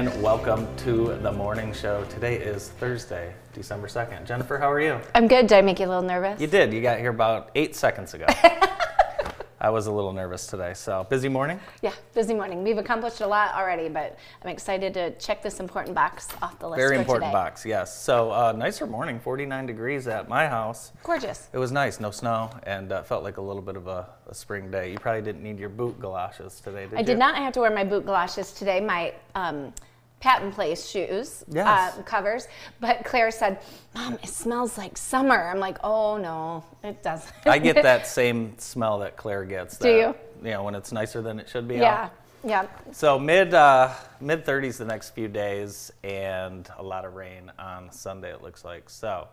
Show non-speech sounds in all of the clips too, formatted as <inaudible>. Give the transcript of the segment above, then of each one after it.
And welcome to the morning show. Today is Thursday, December 2nd. Jennifer, how are you? I'm good. Did I make you a little nervous? You did. You got here about eight seconds ago. <laughs> I was a little nervous today. So, busy morning? Yeah, busy morning. We've accomplished a lot already, but I'm excited to check this important box off the list. Very for important today. box, yes. So, uh, nicer morning, 49 degrees at my house. Gorgeous. It was nice, no snow, and uh, felt like a little bit of a, a spring day. You probably didn't need your boot galoshes today, did you? I you? did not have to wear my boot galoshes today. My um, patent place shoes Yes. uh, covers, but Claire said, "Mom, it smells like summer." I'm like, "Oh no, it doesn't." I get that <laughs> same smell that Claire gets. Do that, you? You know, when it's nicer than it should be. out. yeah, yeah. So mid uh, mid 30s the next few days, and a lot of rain on Sunday. It looks like. So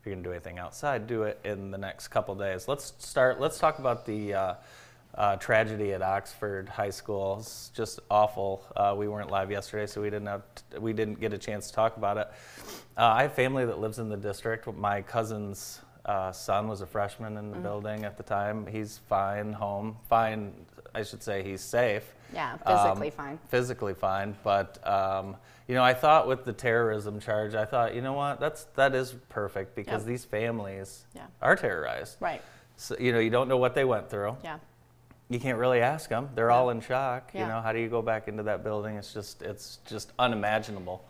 if you're gonna do anything outside, do it in the next couple days. Let's start. Let's talk about the. Uh, uh, tragedy at Oxford High School. It's just awful. Uh, we weren't live yesterday, so we didn't have t- we didn't get a chance to talk about it. Uh, I have family that lives in the district. My cousin's uh, son was a freshman in the building at the time. He's fine, home, fine. I should say he's safe. Yeah, Um, physically fine. Physically fine, but um, you know, I thought with the terrorism charge, I thought, you know what, that's that is perfect because Yep. these families Yeah. are terrorized. Right. So, you know, you don't know what they went through. Yeah. You can't really ask them. They're all in shock. You know, how do you go back into that building? It's just, it's just unimaginable.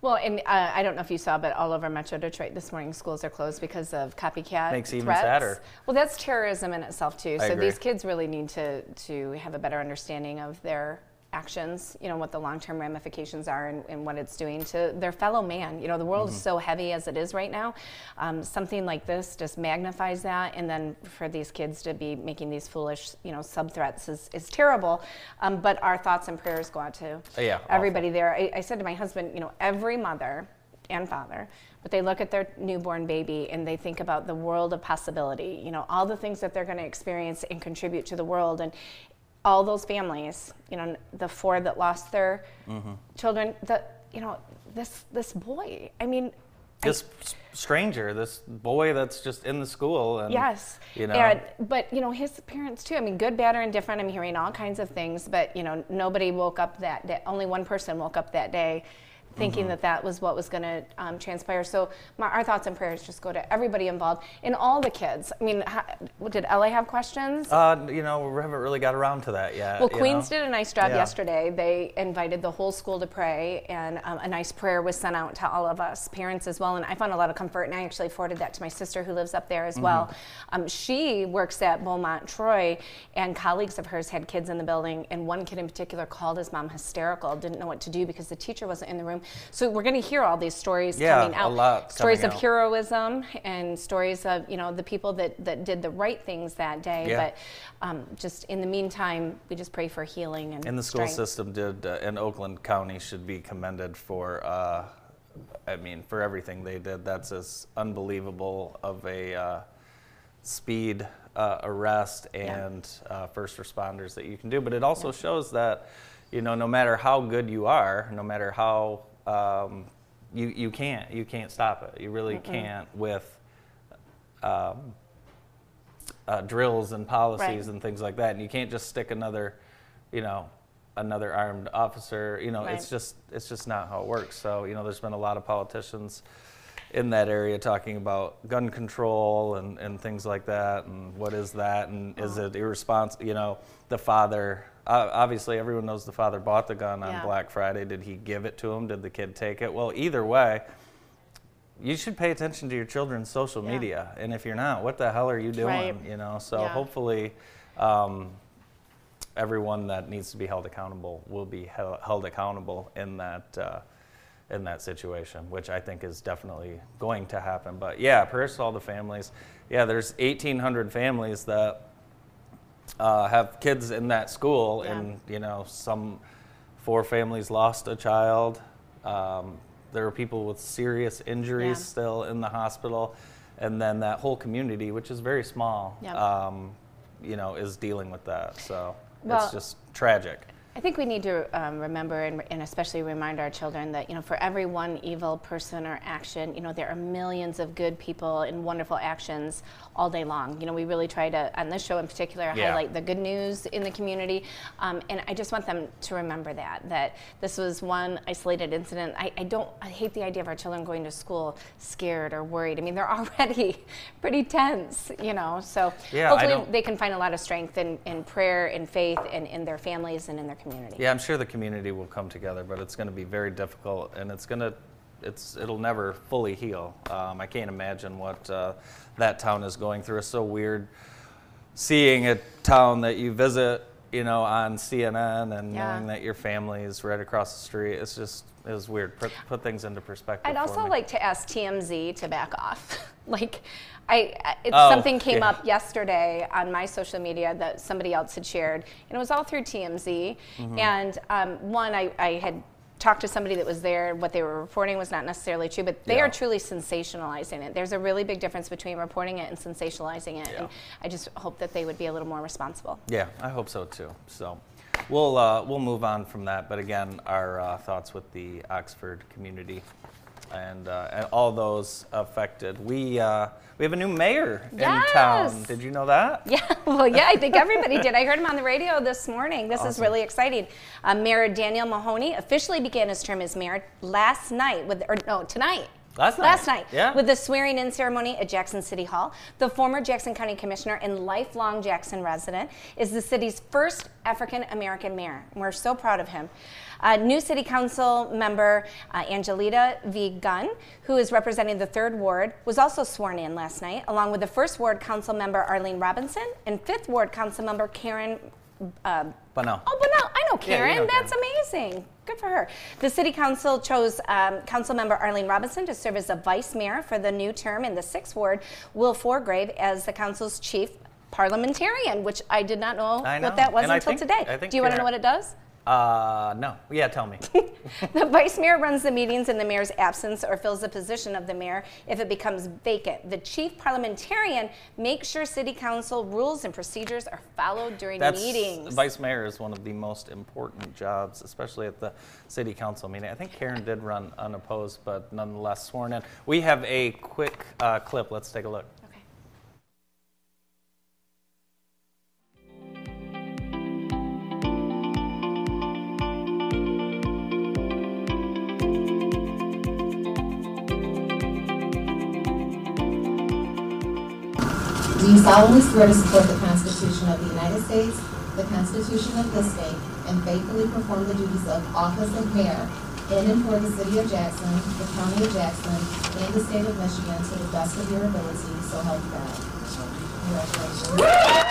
Well, and uh, I don't know if you saw, but all over Metro Detroit this morning, schools are closed because of copycat Makes it even threats. sadder. Well, that's terrorism in itself too. I so agree. these kids really need to to have a better understanding of their actions. You know what the long-term ramifications are and, and what it's doing to their fellow man. You know the world Mm-hmm. is so heavy as it is right now. Um, something like this just magnifies that, and then for these kids to be making these foolish, you know, sub threats is, is terrible. Um, but our thoughts and prayers go out to Yeah, awful. everybody there. I, I said to my husband, you know, every mother and father, but they look at their newborn baby and they think about the world of possibility, you know, all the things that they're going to experience and contribute to the world. And all those families, you know, the four that lost their Mm-hmm. children, the, you know, this, this boy, I mean, This s- stranger, this boy that's just in the school, and Yes. you know, And, but you know his parents too. I mean, good, bad, or indifferent. I'm hearing all kinds of things, but you know nobody woke up that day. Only one person woke up that day, thinking Mm-hmm. that that was what was going to um, transpire. So my, our thoughts and prayers just go to everybody involved and all the kids. I mean, ha, did Ellie have questions? uh, you know, we haven't really got around to that yet. Well, Queens know? did a nice job Yeah. yesterday. They invited the whole school to pray, and um, a nice prayer was sent out to all of us, parents as well. And I found a lot of comfort, and I actually forwarded that to my sister who lives up there as well. Mm-hmm. Um, she works at Beaumont Troy, and colleagues of hers had kids in the building, and one kid in particular called his mom hysterical, didn't know what to do because the teacher wasn't in the room. So we're going to hear all these stories Yeah, coming a out, lot stories of out. heroism and stories of you know the people that that did the right things that day. Yeah. But um, just in the meantime, we just pray for healing and And the school strength. system did, uh, and Oakland County should be commended for, uh, I mean, for everything they did. That's as unbelievable of a uh, speed uh, arrest Yeah. and uh, first responders that you can do. But it also shows that, you know, no matter how good you are, no matter how um, you you can't you can't stop it. You really can't with. Um, uh, drills and policies Right. and things like that. And you can't just stick another, you know, another armed officer. You know, it's just it's just not how it works. So you know, there's been a lot of politicians in that area talking about gun control and, and things like that and what is that and is it irresponsible you know the father uh, obviously everyone knows the father bought the gun on Yeah. black friday did he give it to him did the kid take it well either way you should pay attention to your children's social Yeah. media and if you're not what the hell are you doing Right. you know so Yeah. hopefully um, everyone that needs to be held accountable will be held, held accountable in that uh, in that situation which i think is definitely going to happen but yeah prayers to all the families yeah there's 1800 families that uh, have kids in that school Yeah. and you know some four families lost a child um, there are people with serious injuries Yeah. still in the hospital and then that whole community which is very small Yeah. um, you know is dealing with that so Well- it's just tragic I think we need to um, remember and, and especially remind our children that you know for every one evil person or action, you know there are millions of good people and wonderful actions all day long. You know we really try to on this show in particular Yeah. highlight the good news in the community, um, and I just want them to remember that that this was one isolated incident. I, I don't I hate the idea of our children going to school scared or worried. I mean they're <laughs> already pretty tense, you know. So Yeah, hopefully they can find a lot of strength in, in prayer and faith and in their families and in their community. Yeah, I'm sure the community will come together, but it's going to be very difficult, and it's going to, it's, it'll never fully heal. Um, I can't imagine what uh, that town is going through. It's so weird seeing a town that you visit, you know, on CNN and Yeah. knowing that your family is right across the street. It's just, it was weird. Put, put things into perspective. I'd also me. like to ask TMZ to back off. <laughs> like, I, it, Oh, something came yeah. up yesterday on my social media that somebody else had shared, and it was all through TMZ. Mm-hmm. And um, one, I, I had talked to somebody that was there. What they were reporting was not necessarily true, but they Yeah. are truly sensationalizing it. There's a really big difference between reporting it and sensationalizing it. Yeah. And I just hope that they would be a little more responsible. Yeah, I hope so too. So we'll uh, we'll move on from that. But again, our uh, thoughts with the Oxford community and, uh, and all those affected. We uh, we have a new mayor in town. Did you know that? <laughs> Yeah, well, yeah, I think everybody did. I heard him on the radio this morning. This is really exciting. Uh, mayor Daniel Mahoney officially began his term as mayor last night, with or no, tonight. Last night, Last night, yeah. with the swearing-in ceremony at Jackson City Hall. The former Jackson County Commissioner and lifelong Jackson resident is the city's first African American mayor. We're so proud of him. Uh, new City Council member uh, Angelita V. Gunn, who is representing the third ward, was also sworn in last night, along with the first ward council member Arlene Robinson and fifth ward council member Karen. But no. Oh, but no, I know Yeah, you Karen. know That's amazing. Good for her. The city council chose um, council member Arlene Robinson to serve as the vice mayor for the new term in the sixth ward. Will Forgrave as the council's chief parliamentarian, which I did not know, know. what that was And until think- today. Do you want to know what it does? Uh, no. Yeah, tell me. <laughs> The vice mayor runs the meetings in the mayor's absence or fills the position of the mayor if it becomes vacant. The chief parliamentarian makes sure city council rules and procedures are followed during That's meetings. vice mayor is one of the most important jobs, especially at the city council meeting. I think Karen did run unopposed, but nonetheless sworn in. We have a quick uh, clip. Let's take a look. Do you solemnly swear to support the Constitution of the United States, the Constitution of this state, and faithfully perform the duties of office of mayor in and for the city of Jackson, the county of Jackson, and the state of Michigan to the best of your ability, so help you God? Congratulations.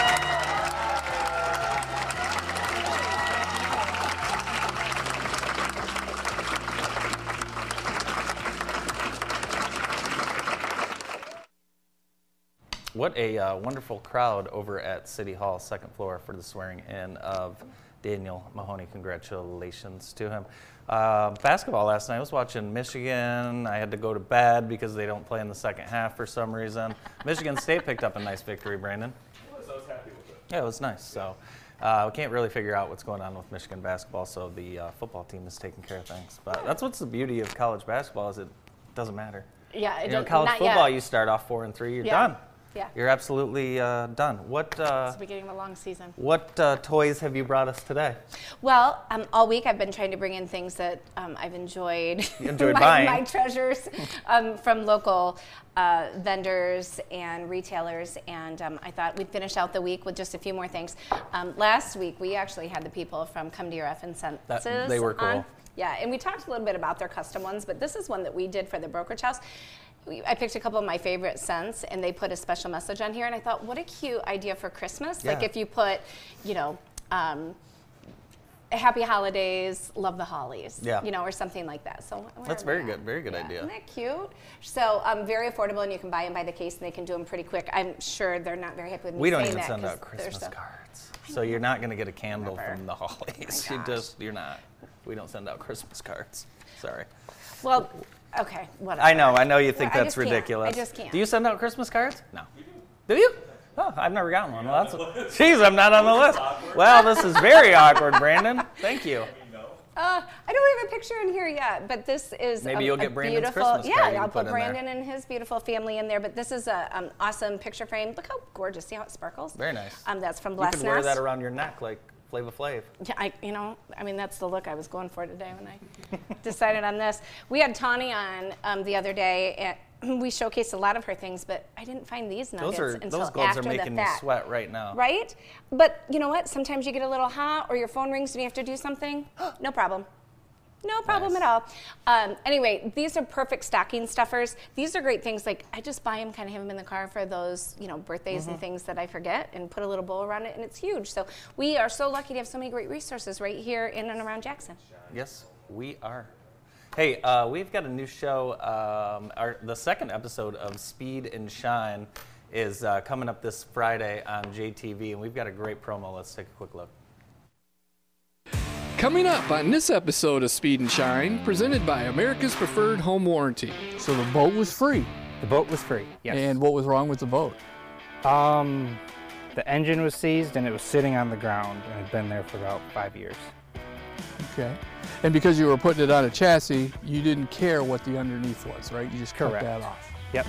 What a uh, wonderful crowd over at City Hall, second floor, for the swearing in of Daniel Mahoney. Congratulations to him. Uh, basketball last night. I was watching Michigan. I had to go to bed because they don't play in the second half for some reason. Michigan State picked up a nice victory, Brandon. Yeah, it was nice. So uh, we can't really figure out what's going on with Michigan basketball. So the uh, football team is taking care of things. But that's what's the beauty of college basketball is it doesn't matter. Yeah, it You know, college football, yet. you start off four and three, you're Yeah. done. Yeah. You're absolutely uh, done. What uh, It's the beginning of a long season. what uh, toys have you brought us today? Well, um, all week I've been trying to bring in things that um, I've enjoyed. You enjoyed <laughs> my, buying. my treasures um, from local uh, vendors and retailers, and um, I thought we'd finish out the week with just a few more things. Um, last week we actually had the people from Come to Your Effin Senses That- they were cool. on. Yeah, and we talked a little bit about their custom ones, but this is one that we did for the brokerage house. I picked a couple of my favorite scents, and they put a special message on here. And I thought, what a cute idea for Christmas! Like if you put, you know. Um, Happy holidays, love the hollies. Yeah. You know, or something like that. So That's very good, very good Yeah, idea. Isn't that cute? So um, very affordable, and you can buy them by the case, and they can do them pretty quick. I'm sure they're not very happy with me We don't even that send out Christmas so- cards, so you're not going to get a candle Remember. from the Hollies. Oh <laughs> you just, you're not. We don't send out Christmas cards. Sorry. Well, okay, whatever. I know. I know you think I that's just can't. ridiculous. I just can't. Do you send out Christmas cards? No. Do you? Oh, I've never gotten one. Well, that's <laughs> jeez, I'm not on the list. Well, this is very <laughs> awkward, Brandon. Thank you. Uh, I don't have a picture in here yet, but this is Maybe a, you'll a get Brandon's beautiful. Christmas yeah, card you I'll put put. Brandon and his beautiful family in there. But this is a um, awesome picture frame. Look how gorgeous! See how it sparkles? Very nice. Um, that's from You Blessed could wear that around your neck like Flava Flav. Yeah, I, you know, I mean, that's the look I was going for today when I <laughs> decided on this. We had Tawny on um, the other day, and <clears throat> we showcased a lot of her things, but I didn't find these nuggets Those are until those gloves after are making the me sweat right now. Right? But you know what? Sometimes you get a little hot or your phone rings and you have to do something. <gasps> no problem. No problem Nice. at all. Um, anyway, these are perfect stocking stuffers. These are great things. Like I just buy them, kind of have them in the car for those, you know, birthdays Mm-hmm. and things that I forget, and put a little bow around it, and it's huge. So we are so lucky to have so many great resources right here in and around Jackson. Yes, we are. Hey, uh, we've got a new show. Um, our, the second episode of Speed and Shine is uh, coming up this Friday on JTV, and we've got a great promo. Let's take a quick look. Coming up on this episode of Speed and Shine, presented by America's Preferred Home Warranty. So the boat was free. The boat was free. Yes. And what was wrong with the boat? um, the engine was seized and it was sitting on the ground and had been there for about five years. Okay. And because you were putting it on a chassis, you didn't care what the underneath was, right? You just cut Correct. that off. Yep.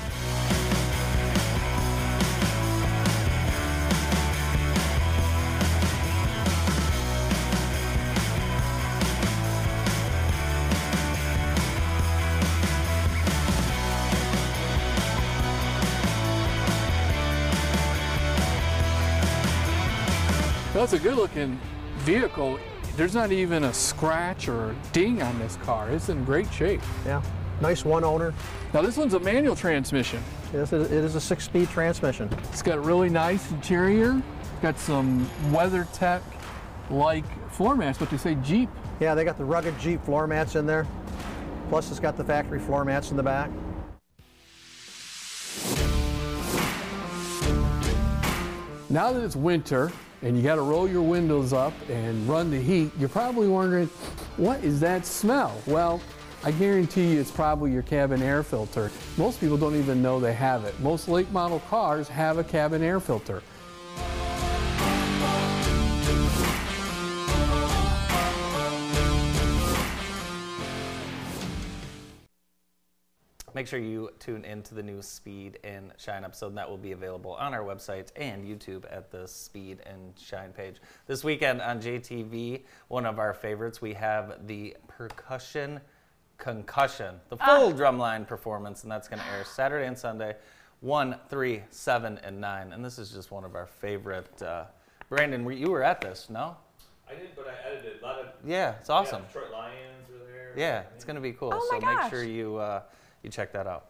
That's a good looking vehicle. There's not even a scratch or a ding on this car. It's in great shape. Yeah, nice one owner. Now this one's a manual transmission. Is, it is a six-speed transmission. It's got a really nice interior. Got some WeatherTech like floor mats, but they say Jeep. Yeah, they got the rugged Jeep floor mats in there. Plus, it's got the factory floor mats in the back. Now that it's winter and you got to roll your windows up and run the heat, you're probably wondering, what is that smell? Well, I guarantee you it's probably your cabin air filter. Most people don't even know they have it. Most late model cars have a cabin air filter. Make sure you tune into the new Speed and Shine episode, and that will be available on our website and YouTube at the Speed and Shine page. This weekend on JTV, one of our favorites, we have the Percussion Concussion, the full drumline performance, and that's going to air <gasps> Saturday and Sunday, 1, 3, 7, and 9. And this is just one of our favorite. Uh, Brandon, were- you were at this, no? I did, but I edited a lot of. Yeah, it's awesome. Yeah, Detroit Lions were there. Yeah, it's going to be cool. Oh so my make sure you uh, you check that out.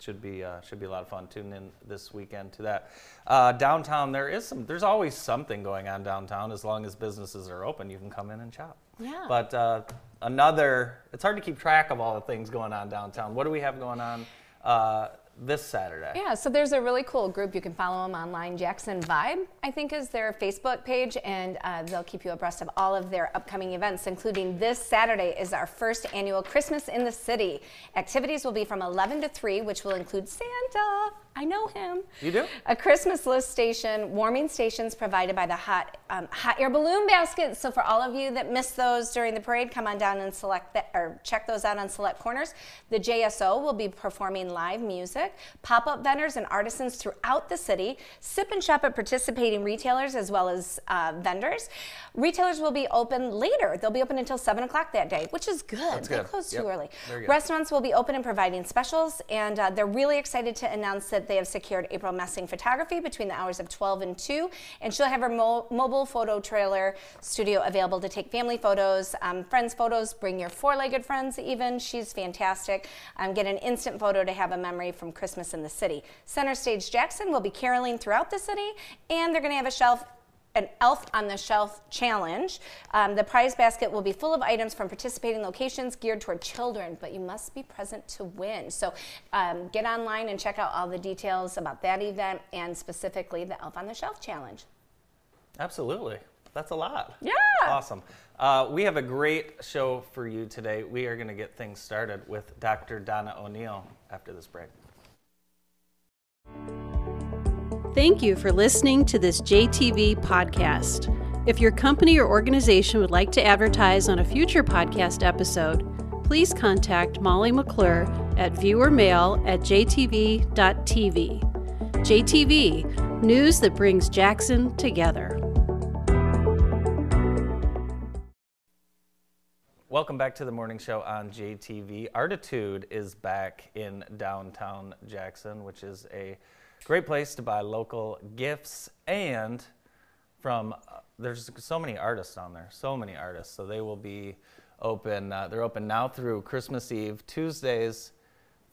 Should be uh, should be a lot of fun. Tune in this weekend to that. Uh, downtown, there is some. There's always something going on downtown. As long as businesses are open, you can come in and shop. Yeah. But uh, another, it's hard to keep track of all the things going on downtown. What do we have going on uh, this Saturday? Yeah, so there's a really cool group. You can follow them online. Jackson Vibe, I think, is their Facebook page, and uh, they'll keep you abreast of all of their upcoming events, including this Saturday is our first annual Christmas in the City. Activities will be from 11 to 3, which will include Santa. I know him. You do? A Christmas list station, warming stations provided by the hot um, hot air balloon baskets. So for all of you that missed those during the parade, come on down and select that or check those out on select corners. The JSO will be performing live music, pop-up vendors and artisans throughout the city. Sip and shop at participating retailers as well as uh, vendors. Retailers will be open later. They'll be open until seven o'clock that day, which is good. That's they good. close Yep. too early. Restaurants will be open and providing specials, and uh, they're really excited to announce that they have secured April Messing Photography between the hours of 12 and 2, and she'll have her mo- mobile photo trailer studio available to take family photos, um, friends photos, bring your four-legged friends even. She's fantastic. Um, get an instant photo to have a memory from Christmas in the city. Center Stage Jackson will be caroling throughout the city, and they're going to have a shelf an Elf on the Shelf challenge. Um, the prize basket will be full of items from participating locations geared toward children, but you must be present to win. So um, get online and check out all the details about that event and specifically the Elf on the Shelf challenge. Absolutely. That's a lot. Yeah. Awesome. Uh, we have a great show for you today. We are going to get things started with Dr. Donna O'Neill after this break. Thank you for listening to this JTV podcast. If your company or organization would like to advertise on a future podcast episode, please contact Molly McClure at viewermail at jtv.tv. JTV, news that brings Jackson together. Welcome back to the morning show on JTV. Artitude is back in downtown Jackson, which is a great place to buy local gifts and from uh, there's so many artists on there, so many artists. So they will be open. Uh, they're open now through Christmas Eve, Tuesdays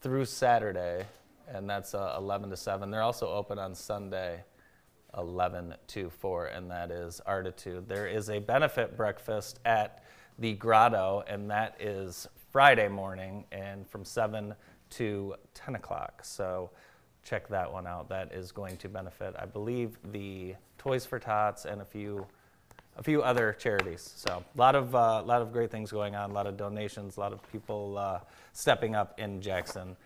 through Saturday, and that's uh, 11 to 7. They're also open on Sunday, 11 to 4, and that is Artitude. There is a benefit breakfast at the Grotto, and that is Friday morning, and from 7 to 10 o'clock. So check that one out. That is going to benefit, I believe, the Toys for Tots and a few a few other charities. So a lot of uh, lot of great things going on. A lot of donations. A lot of people uh, stepping up in Jackson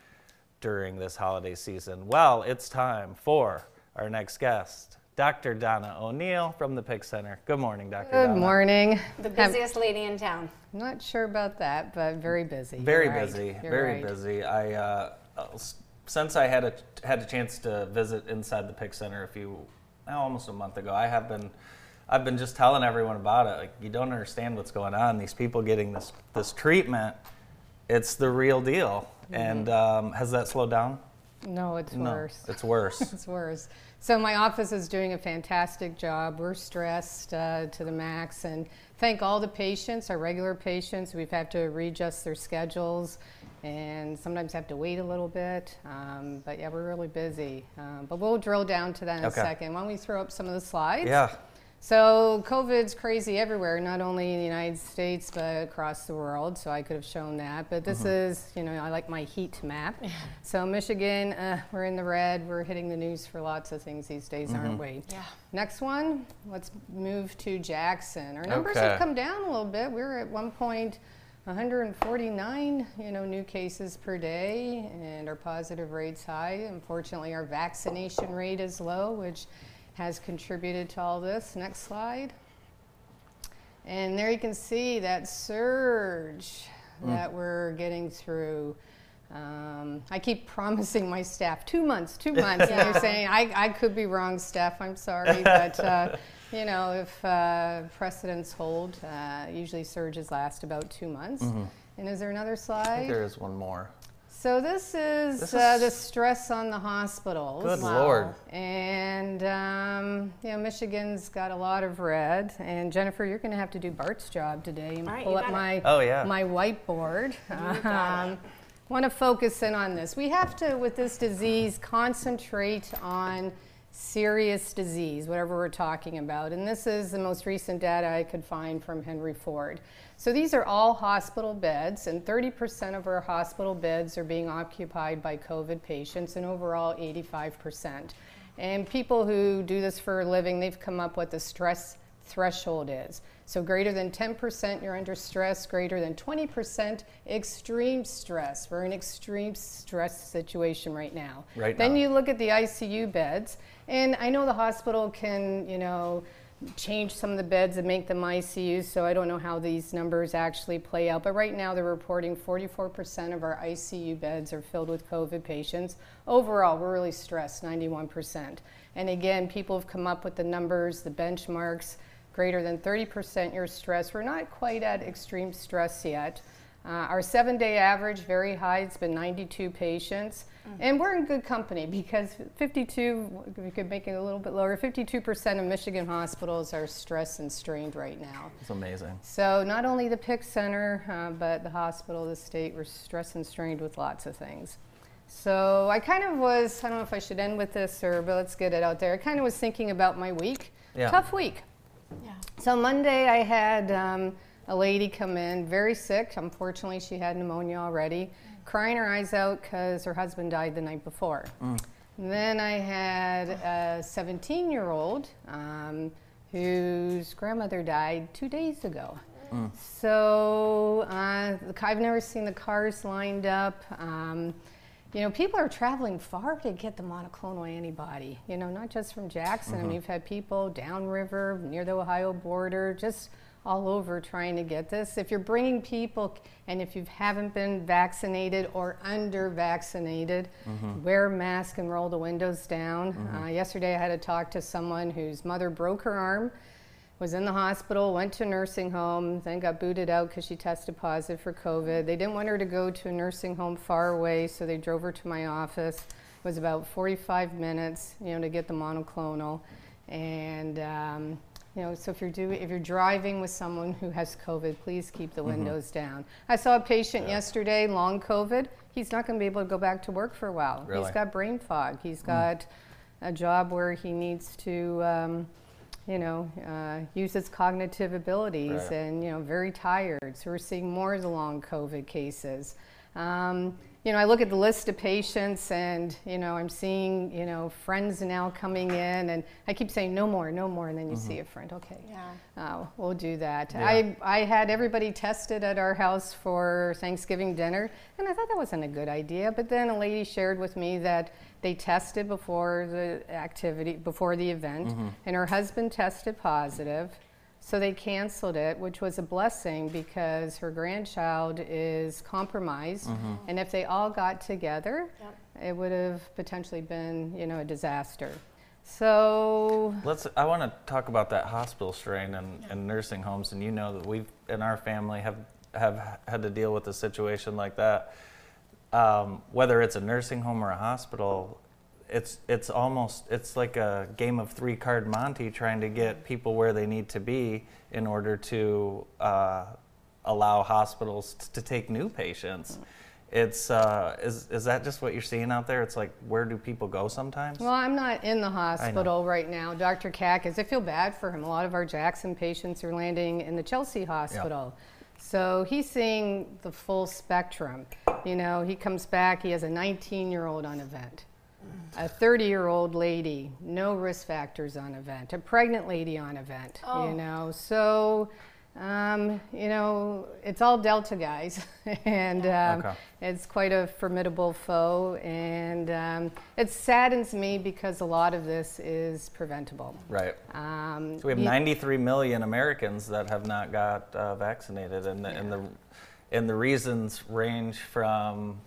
during this holiday season. Well, it's time for our next guest. Dr. Donna O'Neill from the Pick Center. Good morning, Dr. Good Donna. morning. The busiest lady in town. I'm not sure about that, but very busy. Very You're busy, You're very right. busy. I uh, s- since I had a had a chance to visit inside the Pick Center a few, almost a month ago. I have been, I've been just telling everyone about it. Like you don't understand what's going on. These people getting this this treatment, it's the real deal. Mm-hmm. And um, has that slowed down? No, it's No, worse. it's worse. <laughs> it's worse. So my office is doing a fantastic job. We're stressed uh, to the max, and thank all the patients, our regular patients. We've had to readjust their schedules, and sometimes have to wait a little bit. Um, but yeah, we're really busy. Um, but we'll drill down to that in Okay. a second. Why don't we throw up some of the slides? yeah. So COVID's crazy everywhere, not only in the United States but across the world. So I could have shown that, but this is, you know, I like my heat map. <laughs> so Michigan, uh, we're in the red. We're hitting the news for lots of things these days, aren't we? Yeah. Next one, let's move to Jackson. Our numbers Okay. have come down a little bit. We were at one point 149, you know, new cases per day, and our positive rate's high. Unfortunately, our vaccination rate is low, which has contributed to all this. Next slide. And there you can see that surge that we're getting through. Um, I keep <laughs> promising my staff two months, two months, and they're saying I, I could be wrong, Steph. I'm sorry, <laughs> but uh, you know if uh, precedents hold, uh, usually surges last about two months. And is there another slide? there is one more. So this is, This uh, the stress on the hospitals. Good Lord. And um, you know, Michigan's got a lot of red. And Jennifer, you're going to have to do Bart's job today and All right, pull you up got it. my Oh, yeah. my whiteboard. got it. Want to focus in on this. We have to, with this disease, concentrate on serious disease, whatever we're talking about. And this is the most recent data I could find from Henry Ford. So these are all hospital beds, and 30% of our hospital beds are being occupied by COVID patients, and overall 85%. And people who do this for a living, they've come up with the stress threshold is. So greater than 10% you're under stress, greater than 20% extreme stress. We're in extreme stress situation right now. Right then now. you look at the ICU beds, and I know the hospital can, you know, change some of the beds and make them ICUs, so I don't know how these numbers actually play out. But right now they're reporting 44% of our ICU beds are filled with COVID patients. Overall, we're really stressed, 91%. And again, people have come up with the numbers, the benchmarks, greater than 30% you're stressed. We're not quite at extreme stress yet. Uh, our seven day average, very high, it's been 92 patients. And we're in good company because 52, we could make it a little bit lower, 52% of Michigan hospitals are stressed and strained right now. It's amazing. So not only the PIC Center, uh, but the hospital, the state, were stressed and strained with lots of things. So I kind of was, I don't know if I should end with this or, but let's get it out there. I kind of was thinking about my week. Yeah. Tough week. Yeah. So Monday I had um, a lady come in, very sick. Unfortunately, she had pneumonia already, crying her eyes out because her husband died the night before. Then I had a 17 year old um, whose grandmother died two days ago. So uh, I've never seen the cars lined up. Um, you know, people are traveling far to get the monoclonal antibody, you know, not just from Jackson. I mean, you've had people downriver, near the Ohio border, just all over trying to get this. If you're bringing people and if you haven't been vaccinated or under vaccinated, wear a mask and roll the windows down. Uh, yesterday I had to talk to someone whose mother broke her arm, was in the hospital, went to a nursing home, then got booted out because she tested positive for COVID. They didn't want her to go to a nursing home far away, so they drove her to my office. It was about 45 minutes, you know, to get the monoclonal. And um, you know, so if you're doing, if you're driving with someone who has COVID, please keep the windows down. I saw a patient yesterday, long COVID. He's not going to be able to go back to work for a while. Really? He's got brain fog. He's got a job where he needs to, um, you know, uh, use his cognitive abilities, Right. and you know, very tired. So we're seeing more of the long COVID cases. Um, you know, I look at the list of patients, and you know, I'm seeing you know friends now coming in, and I keep saying no more, no more, and then you see a friend. Okay, Yeah. uh, we'll do that. Yeah. I, I had everybody tested at our house for Thanksgiving dinner, and I thought that wasn't a good idea. But then a lady shared with me that they tested before the activity, before the event, and her husband tested positive. So they canceled it, which was a blessing because her grandchild is compromised, and if they all got together, it would have potentially been, you know, a disaster. So Let's. I want to talk about that hospital strain and, and nursing homes, and you know that we've in our family have have had to deal with a situation like that. Um, whether it's a nursing home or a hospital, it's it's almost it's like a game of three card Monty trying to get people where they need to be in order to uh, allow hospitals t- to take new patients. It's uh, is is that just what you're seeing out there? It's like where do people go sometimes? Well, I'm not in the hospital right now. Dr. Kakis, I feel bad for him. A lot of our Jackson patients are landing in the Chelsea hospital. So he's seeing the full spectrum. You know, he comes back, he has a 19 year old on event, a 30 year old lady, no risk factors on event, a pregnant lady on event, you know. So, um, you know, it's all Delta guys. <laughs> and um, Okay. it's quite a formidable foe. And um, it saddens me because a lot of this is preventable. right. Um, So we have 93 million Americans that have not got uh, vaccinated, and the, and the and the reasons range from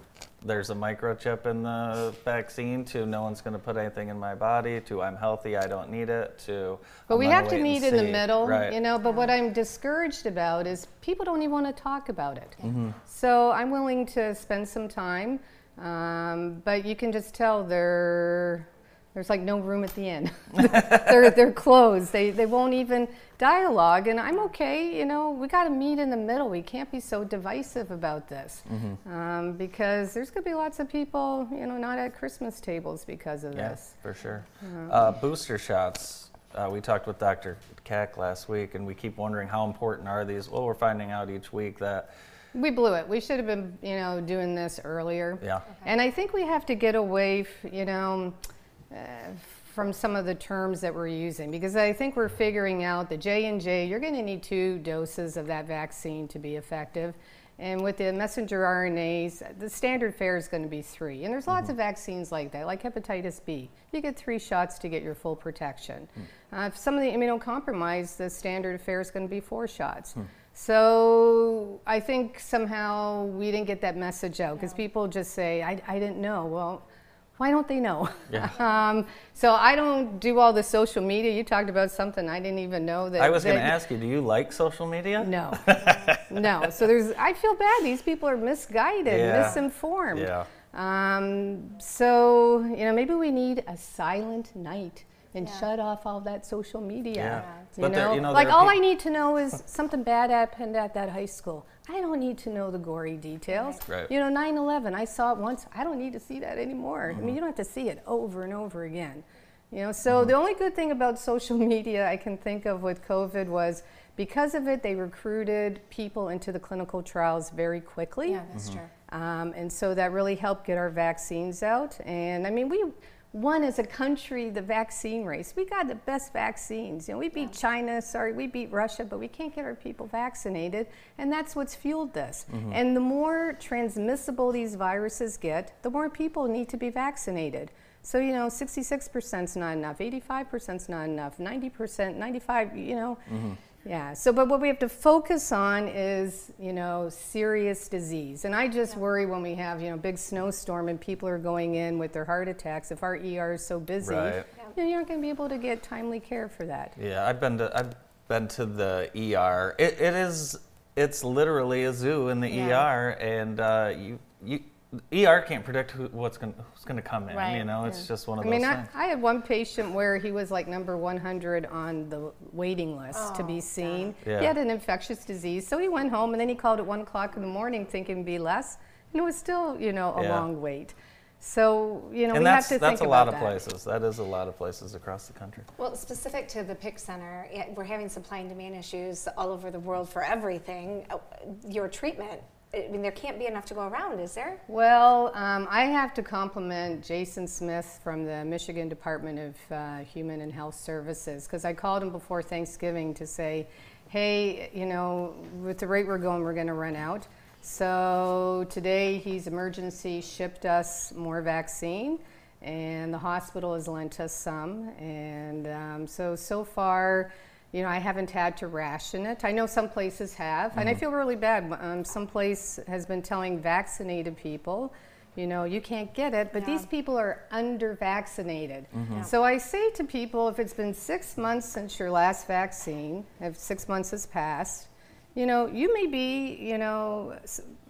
there's a microchip in the vaccine to no one's going to put anything in my body to I'm healthy, I don't need it to. But I'm we have to meet in the middle, right? you know. But what I'm discouraged about is people don't even want to talk about it. Mm-hmm. So I'm willing to spend some time, um, but you can just tell they're there's like no room at the end. <laughs> they're they're closed. They they won't even dialogue, and I'm okay. You know, we got to meet in the middle. We can't be so divisive about this, Mm-hmm. um, because there's gonna be lots of people, you know, not at Christmas tables because of Yeah, this. for sure. Uh-huh. Uh, booster shots. Uh, we talked with Dr. Cack last week, and we keep wondering how important are these. Well, we're finding out each week that We blew it. We should have been, you know, doing this earlier. yeah, And I think we have to get away, f- you know, uh, from some of the terms that we're using because I think we're figuring out the J and J. You're going to need two doses of that vaccine to be effective, and with the messenger RNAs, the standard fare is going to be three. And there's lots of vaccines like that, like hepatitis B. You get three shots to get your full protection. Uh, if some of the immunocompromised, the standard fare is going to be four shots. So I think somehow we didn't get that message out because people just say, I, I didn't know. Well, why don't they know? Yeah. <laughs> um, so I don't do all the social media. You talked about something I didn't even know that. I was going to ask you, do you like social media? No, <laughs> no. So there's. I feel bad. These people are misguided, Yeah. misinformed. Yeah. Um, so you know, maybe we need a silent night and Yeah. shut off all that social media. Yeah. You, But there- you know, like all peop- I need to know is something bad happened at that high school. I don't need to know the gory details. Right. You know, 9/11. I saw it once. I don't need to see that anymore. I Mm-hmm. mean, you don't have to see it over and over again. You know, so the only good thing about social <laughs> media I can think of with COVID was because of it, they recruited people into the clinical trials very quickly. Yeah, that's true. Um, and so that really helped get our vaccines out. And I mean, we won as a country the vaccine race. We got the best vaccines. You know, we beat China, sorry, we beat Russia, but we can't get our people vaccinated, and that's what's fueled this. Mm-hmm. And the more transmissible these viruses get, the more people need to be vaccinated. So, you know, 66% is not enough, 85% is not enough, 90%, 95, you know. Mm-hmm. Yeah, so but what we have to focus on is, you know, serious disease. And I just worry when we have, you know, big snowstorm and people are going in with their heart attacks. If our ER is so busy, Right. you know, you're not going to be able to get timely care for that. Yeah, I've been to I've been to the ER. It, it is it's literally a zoo in the Yeah. ER, and uh, you you ER can't predict who, what's going who's going to come in. Right, You know, it's just one of I those mean, I, things. I had one patient where he was like number 100 on the waiting list to be seen. Yeah. He had an infectious disease, so he went home and then he called at one o'clock in the morning thinking it'd be less, and it was still, you know, a Yeah. long wait. So, you know, and we that's have to that's think a lot of that. places. That is a lot of places across the country. Well, specific to the PIC Center, we're having supply and demand issues all over the world for everything. Uh, Your treatment, I mean, there can't be enough to go around, is there? Well, um, I have to compliment Jason Smith from the Michigan Department of uh, Human and Health Services because I called him before Thanksgiving to say, hey, you know, with the rate we're going, we're going to run out. So today he's emergency shipped us more vaccine, and the hospital has lent us some. And um, so, so far, you know, I haven't had to ration it. I know some places have, and I mm-hmm. feel really bad. Um, some place has been telling vaccinated people, you know, you can't get it, but these people are under vaccinated. Mm-hmm. So I say to people, if it's been six months since your last vaccine, if six months has passed, you know, you may be, you know,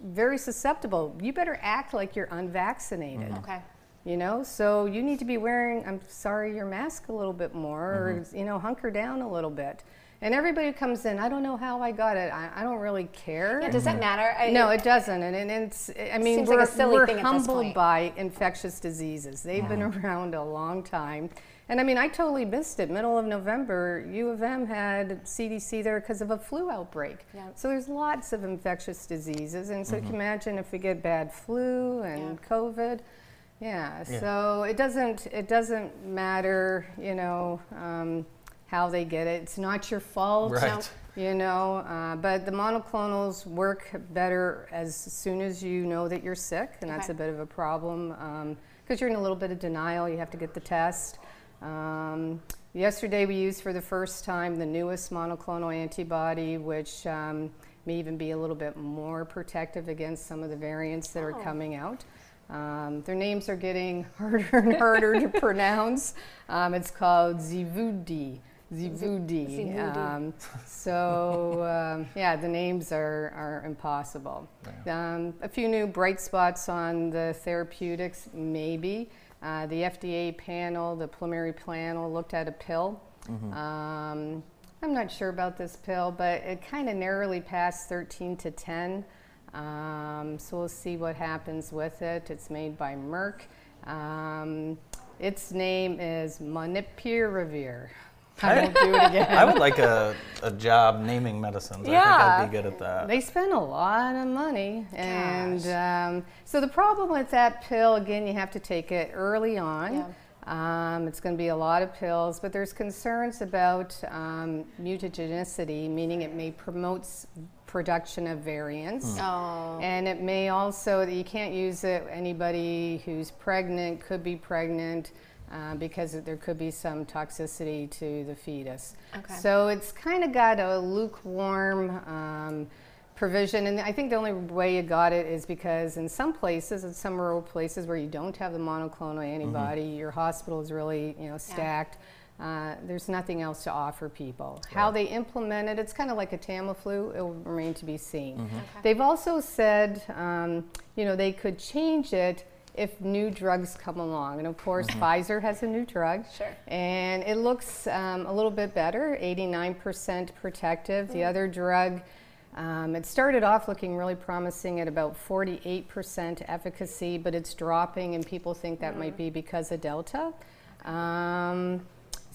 very susceptible. You better act like you're unvaccinated. Mm-hmm. Okay. You know, so you need to be wearing, I'm sorry, your mask a little bit more, or, mm-hmm. you know, hunker down a little bit. And everybody who comes in, I don't know how I got it. I, I don't really care. Yeah, does that mm-hmm. matter? I- No, it doesn't. And, and it's, I mean, we're, like a silly we're thing humbled by infectious diseases. They've been around a long time. And I mean, I totally missed it. Middle of November, U of M had CDC there because of a flu outbreak. Yeah. So there's lots of infectious diseases. And so you can imagine if we get bad flu and COVID. Yeah, Yeah. so it doesn't it doesn't matter, you know, um, how they get it. It's not your fault, Right. you know. Uh, but the monoclonals work better as soon as you know that you're sick, and that's Okay. a bit of a problem because you're in a little bit of denial. You have to get the test. Um, yesterday, we used for the first time the newest monoclonal antibody, which um, may even be a little bit more protective against some of the variants that are Oh. coming out. Um, their names are getting <laughs> harder and harder to <laughs> pronounce. Um, it's called Xevudy. Xevudy. Um, so, um, yeah, the names are, are impossible. Um, a few new bright spots on the therapeutics, maybe. Uh, the FDA panel, the preliminary panel, looked at a pill. Um, I'm not sure about this pill, but it kind of narrowly passed 13 to 10. Um, so we'll see what happens with it. It's made by Merck. Um, its name is Monipirivir. <laughs> I won't do it again. I would like a, a job naming medicines. I think I'd be good at that. They spend a lot of money. And um, so the problem with that pill, again, you have to take it early on. Um, it's going to be a lot of pills, but there's concerns about um, mutagenicity, meaning it may promote s- production of variants. Oh. And it may also, you can't use it, anybody who's pregnant could be pregnant uh, because there could be some toxicity to the fetus. Okay. So it's kind of got a lukewarm um, provision. And I think the only way you got it is because in some places, in some rural places where you don't have the monoclonal antibody, your hospital is really, you know, stacked. Uh, there's nothing else to offer people. How they implement it, it's kind of like a Tamiflu. It will remain to be seen. They've also said, um, you know, they could change it if new drugs come along. And of course, Pfizer has a new drug. Sure. And it looks um, a little bit better, 89% protective. The other drug, um, it started off looking really promising at about 48% efficacy, but it's dropping, and people think that might be because of Delta. Um,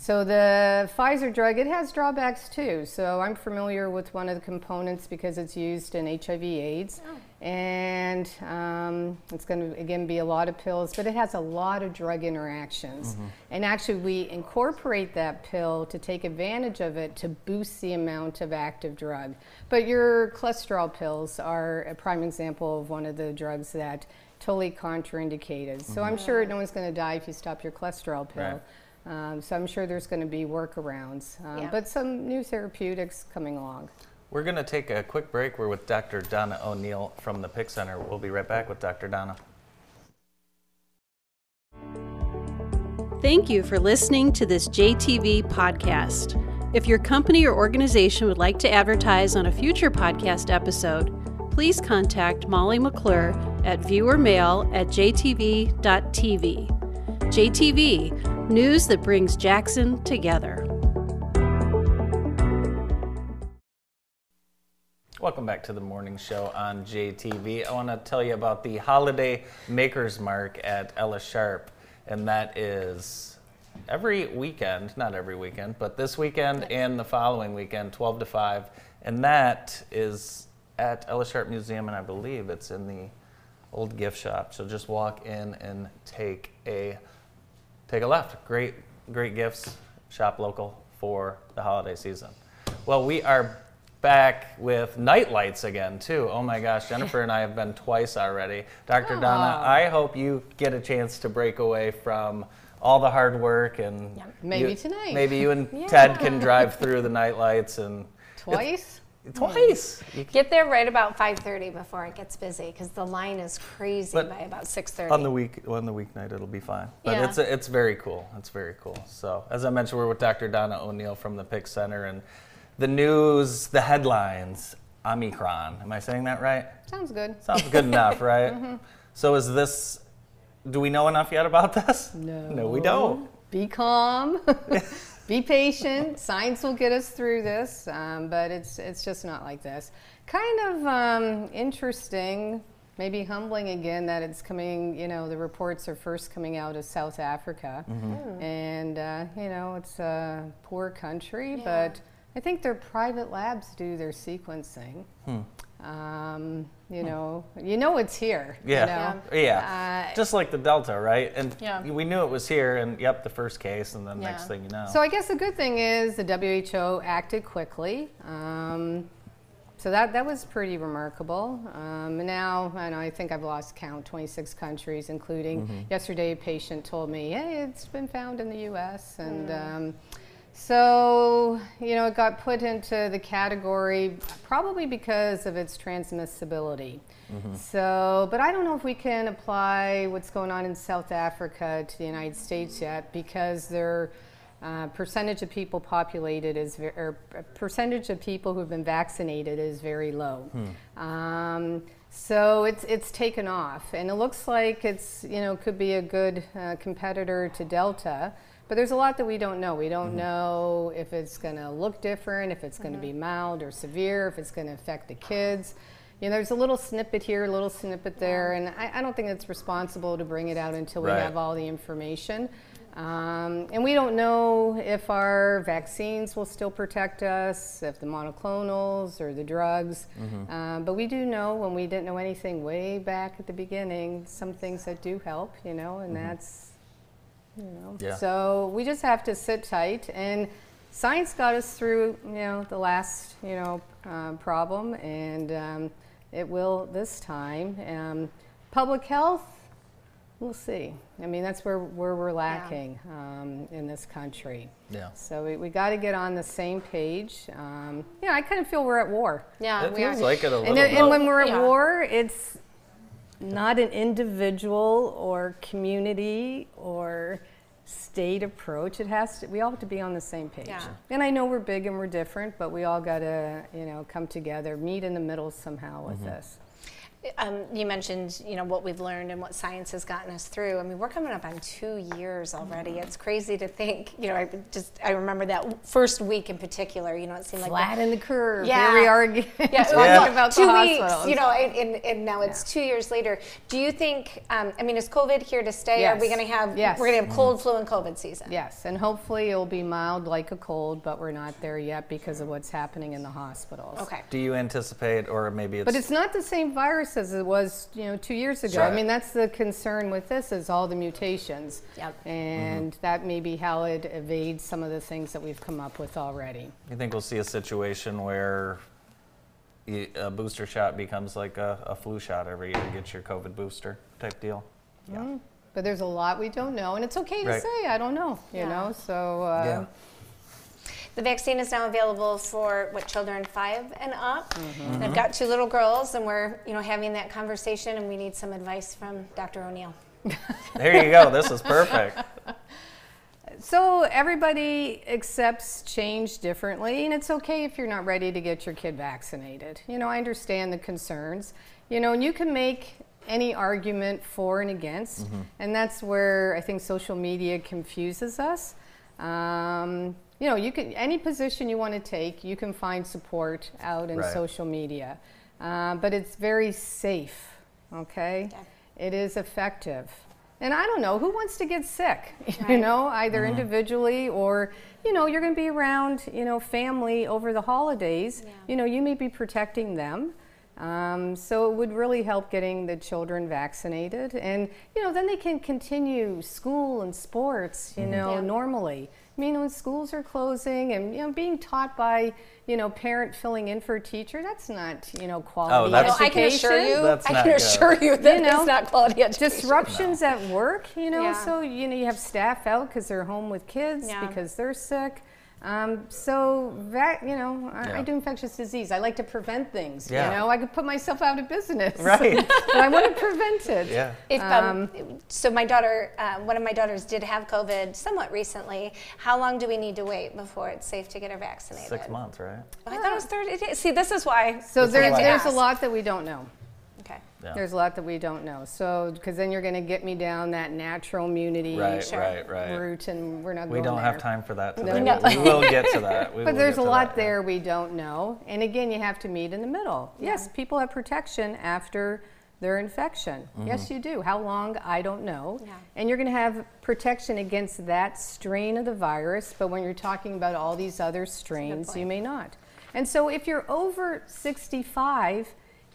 So the Pfizer drug, it has drawbacks too. So I'm familiar with one of the components because it's used in HIV/AIDS, and um, it's going to again be a lot of pills, but it has a lot of drug interactions. And actually, we incorporate that pill to take advantage of it to boost the amount of active drug. But your cholesterol pills are a prime example of one of the drugs that totally contraindicated. So I'm sure no one's going to die if you stop your cholesterol pill. Right. Um, so I'm sure there's going to be workarounds, um, Yeah. but some new therapeutics coming along. We're going to take a quick break. We're with Dr. Donna O'Neill from the PIC Center. We'll be right back with Dr. Donna. Thank you for listening to this JTV podcast. If your company or organization would like to advertise on a future podcast episode, please contact Molly McClure at viewermail at jtv.tv. JTV, news that brings Jackson together. Welcome back to the morning show on JTV. I want to tell you about the Holiday Makers Mark at Ella Sharp, and that is every weekend, not every weekend, but this weekend and the following weekend, 12 to 5, and that is at Ella Sharp Museum, and I believe it's in the old gift shop. So just walk in and take a take a left. Great, great gifts. Shop local for the holiday season. Well, we are back with night lights again too. Oh my gosh, Jennifer and I have been twice already. Dr. Oh. Donna, I hope you get a chance to break away from all the hard work and Maybe you- tonight. Maybe you and <laughs> Ted can drive through the night lights and Twice? Twice. You Get there right about 5:30 before it gets busy because the line is crazy But by about 6:30. On the week, on the weeknight, it'll be fine. But Yeah. it's it's very cool. It's very cool. So as I mentioned, we're with Dr. Donna O'Neill from the PIC Center, and the news, the headlines, Omicron. Am I saying that right? Sounds good. Sounds good enough, <laughs> right? Mm-hmm. So is this? Do we know enough yet about this? No. No, we don't. Be calm. <laughs> Be patient. Science will get us through this, um, but it's it's just not like this. Kind of um, interesting, maybe humbling again that it's coming. You know, the reports are first coming out of South Africa, and uh, you know it's a poor country, but I think their private labs do their sequencing. Um, you know, you know it's here. you Yeah, know. yeah. Uh, Just like the Delta, right? And Yeah. we knew it was here, and yep, the first case, and then next thing you know. So I guess the good thing is the WHO acted quickly. Um, so that, that was pretty remarkable. Um, and now, I know, I think I've lost count, 26 countries, including yesterday a patient told me, hey, it's been found in the US. And um, so, you know, it got put into the category probably because of its transmissibility. So, but I don't know if we can apply what's going on in South Africa to the United States yet because their uh, percentage of people populated is, ve- or percentage of people who've been vaccinated is very low. Um, so it's it's taken off, and it looks like it's you know could be a good uh, competitor to Delta. But there's a lot that we don't know. We don't know if it's going to look different, if it's going to be mild or severe, if it's going to affect the kids. You know, there's a little snippet here, a little snippet there, and I, I don't think it's responsible to bring it out until we Right. have all the information. Um, and we don't know if our vaccines will still protect us, if the monoclonals or the drugs. Um, but we do know when we didn't know anything way back at the beginning, some things that do help, you know, and that's you know. Yeah. So we just have to sit tight, and science got us through, you know, the last, you know, uh, problem, and um, it will this time. Um, public health, we'll see. I mean, that's where where we're lacking um, in this country. Yeah. So we, we got to get on the same page. Um, yeah, I kind of feel we're at war. yeah, It we are. feels like it a little And, bit. and when we're at Yeah. war, it's not an individual or community or state approach. It has to. We all have to be on the same page. Yeah. And I know we're big and we're different, but we all got to, you know, come together, meet in the middle somehow with mm-hmm. this. Um, you mentioned, you know, what we've learned and what science has gotten us through. I mean, we're coming up on two years already. It's crazy to think. You know, I just I remember that first week in particular. You know, it seemed like Flat in the curve. Yeah. Here we are again. yeah, <laughs> talking well, about two the weeks. hospitals. You know, and, and, and now it's two years later. Do you think? Um, I mean, is COVID here to stay? Are we going to have? Yes. We're going to have cold, flu, and COVID season. Yes, and hopefully it'll be mild like a cold, but we're not there yet because of what's happening in the hospitals. Okay. Do you anticipate, or maybe it's But it's not the same virus as it was, you know, two years ago. Sure. I mean, that's the concern with this is all the mutations. Yep. And that may be how it evades some of the things that we've come up with already. You think we'll see a situation where a booster shot becomes like a, a flu shot every year? Get your COVID booster type deal. Yeah. But there's a lot we don't know, and it's okay to Right. say I don't know, you Yeah. know. So uh, yeah. The vaccine is now available for what children five and up. Mm-hmm. And I've got two little girls, and we're you know having that conversation, and we need some advice from Dr. O'Neill. There you go. This is perfect. <laughs> So everybody accepts change differently, and it's okay if you're not ready to get your kid vaccinated. You know, I understand the concerns. You know, and you can make any argument for and against, and that's where I think social media confuses us. Um, you know, you can any position you want to take, you can find support out in Right. social media, uh, but it's very safe. Okay, it is effective. And I don't know who wants to get sick, <laughs> you know, either individually or, you know, you're going to be around, you know, family over the holidays. Yeah. You know, you may be protecting them. Um, so it would really help getting the children vaccinated. And, you know, then they can continue school and sports, you know, Yeah. normally. I mean, when schools are closing and, you know, being taught by, you know, parent filling in for a teacher, that's not, you know, quality Oh, that's- No, I can assure you, That's I not can good. assure you that You know, it's not quality education. disruptions at work you know Yeah. so you know you have staff out because they're home with kids Yeah. because they're sick um, so that you know I, Yeah. I do infectious disease i like to prevent things Yeah. you know i could put myself out of business <laughs> Right. <laughs> but i want to prevent it Yeah. If, um, so my daughter, uh, one of my daughters did have COVID somewhat recently. How long do we need to wait before it's safe to get her vaccinated? Six months, right? Oh, I thought it was 30 days. See, this is why. so That's there, a lot. there's a lot that we don't know Okay. Yeah. there's a lot that we don't know so because then you're going to get me down that natural immunity Right, Sure. right, right. route and we're not We going don't there. have time for that No, today. no. We will get to that. <laughs> We But there's a lot that, yeah. there we don't know. And again, you have to meet in the middle. Yes, people have protection after their infection. Yes, Mm-hmm. you do. How long? I don't know. Yeah. And you're going to have protection against that strain of the virus, but when you're talking about all these other strains, you may not. And so if you're over 65,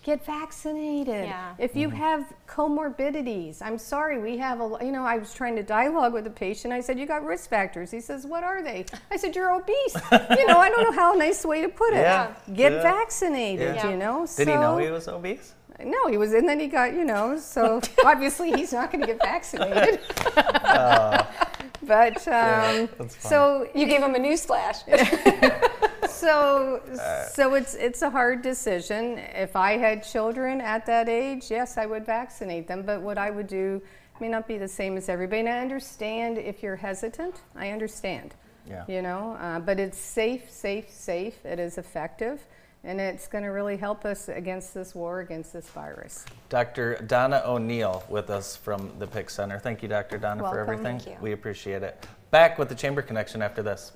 get vaccinated. Yeah. If you Mm-hmm. have comorbidities, I'm sorry, we have a, you know, I was trying to dialogue with a patient. I said, You got risk factors. He says, What are they? I said, You're obese. you know, I don't know how nice way to put it. Yeah. Get Yeah. vaccinated, Yeah. you know? Did he know he was obese? No, he was, and then he got, you know, so <laughs> obviously he's not going to get vaccinated. <laughs> but, <laughs> um, fine. so You gave him a news flash. <laughs> so <laughs> so it's it's a hard decision. If i had children at that age yes i would vaccinate them. But what i would do may not be the same as everybody. And i understand if you're hesitant i understand Yeah. you know? Uh, but it's safe safe safe. It is effective and it's going to really help us against this war against this virus Dr. Donna O'Neill with us from the PIC Center. Thank you, Dr. Donna, for everything. Thank you. We appreciate it. Back with the Chamber Connection after this.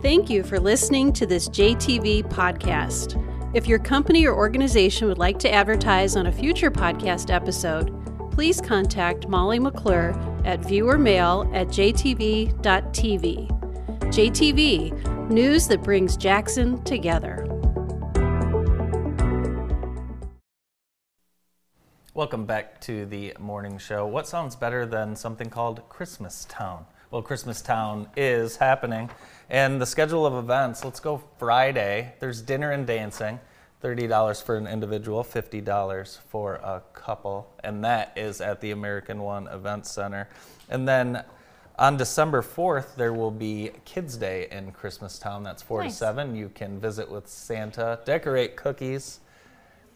Thank you for listening to this JTV podcast. If your company or organization would like to advertise on a future podcast episode, please contact Molly McClure at viewermail at jtv.tv. JTV, news that brings Jackson together. Welcome back to the morning show. What sounds better than something called Christmas Town? Well, Christmas Town is happening, and the schedule of events let's go Friday. There's dinner and dancing, $30 for an individual, $50 for a couple, and that is at the American One Event Center. And then on December 4th, there will be Kids Day in Christmas Town. That's 4 Nice. to 7. You can visit with Santa, decorate cookies,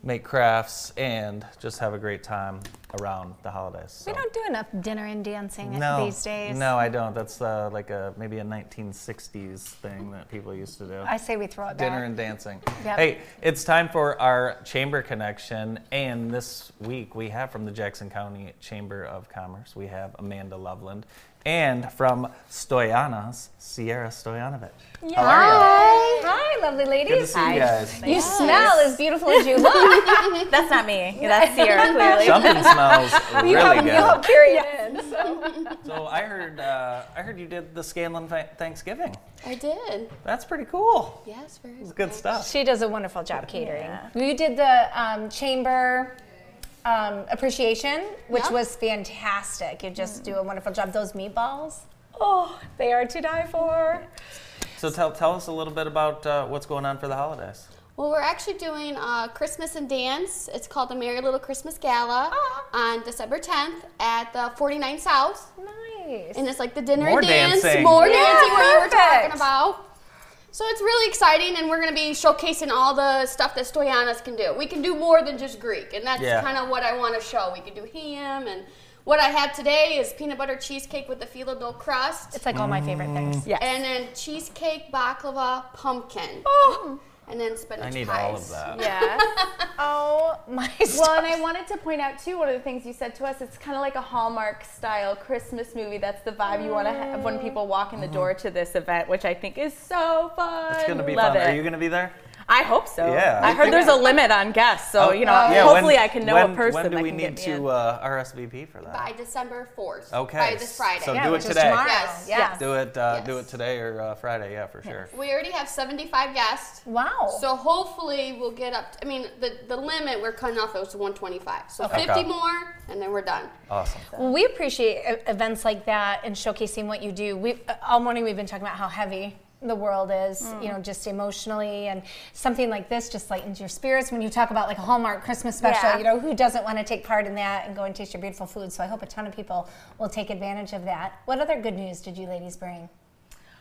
make crafts, and just have a great time around the holidays. We so. don't do enough dinner and dancing no, these days. No, I don't. That's uh, like a maybe a 1960s thing that people used to do. I say we throw it Dinner back. and dancing. Yep. Hey, it's time for our chamber connection, and this week we have from the Jackson County Chamber of Commerce, we have Amanda Loveland, and from Stoyanas, Sierra Stoyanovich. How are you? Hi. Hi, lovely ladies. Good to see you guys. You smell as beautiful as you look. <laughs> That's not me. That's Sierra, <laughs> clearly. Something smells <laughs> really you help, good. you help carry it in. So. So I heard, uh, I heard you did the Scanlon Th- Thanksgiving. I did. That's pretty cool. Yes, very It's good stuff. She does a wonderful job catering. You did the um, chamber um, appreciation, which Yep. was fantastic. You just do a wonderful job. Those meatballs, oh, they are to die for. So tell, tell us a little bit about uh, what's going on for the holidays. Well, we're actually doing uh, Christmas and Dance. It's called the Merry Little Christmas Gala on December 10th at the 49 South. Nice. And it's like the dinner More and dance, dancing. more Yeah, dancing, what you were perfect. talking about. So it's really exciting, and we're going to be showcasing all the stuff that Stoyanas can do. We can do more than just Greek, and that's Yeah. kind of what I want to show. We can do ham, and what I have today is peanut butter cheesecake with the phyllo dough crust. It's like all my favorite things. Mm. Yes. And then cheesecake, baklava, pumpkin. Oh. And then spinach I need pies. all of that. Yeah. <laughs> Oh my. Well, and I wanted to point out too, one of the things you said to us, it's kind of like a Hallmark style Christmas movie. That's the vibe you want to have when people walk in the mm-hmm. door to this event, which I think is so fun. It's going to be Love fun. It. Are you going to be there? I hope so. Yeah. I heard there's a limit on guests, so Oh, you know, yeah, hopefully when- I can know when, a person When do we need get me in. to uh, RSVP for that? By December 4th. Okay. By this Friday. So Yeah, do it today. tomorrow. Yes. Yeah. Do it. Uh, Do it today or uh, Friday. Yeah, for sure. We already have 75 guests. Wow. So hopefully we'll get up. To, I mean, the, the limit we're cutting off is 125. So Okay. 50 more, and then we're done. Awesome. Well, we appreciate events like that and showcasing what you do. We all morning we've been talking about how heavy the world is, you mm. know, just emotionally, and something like this just lightens your spirits. When you talk about like a Hallmark Christmas special, Yeah. you know, who doesn't want to take part in that and go and taste your beautiful food? So I hope a ton of people will take advantage of that. What other good news did you ladies bring?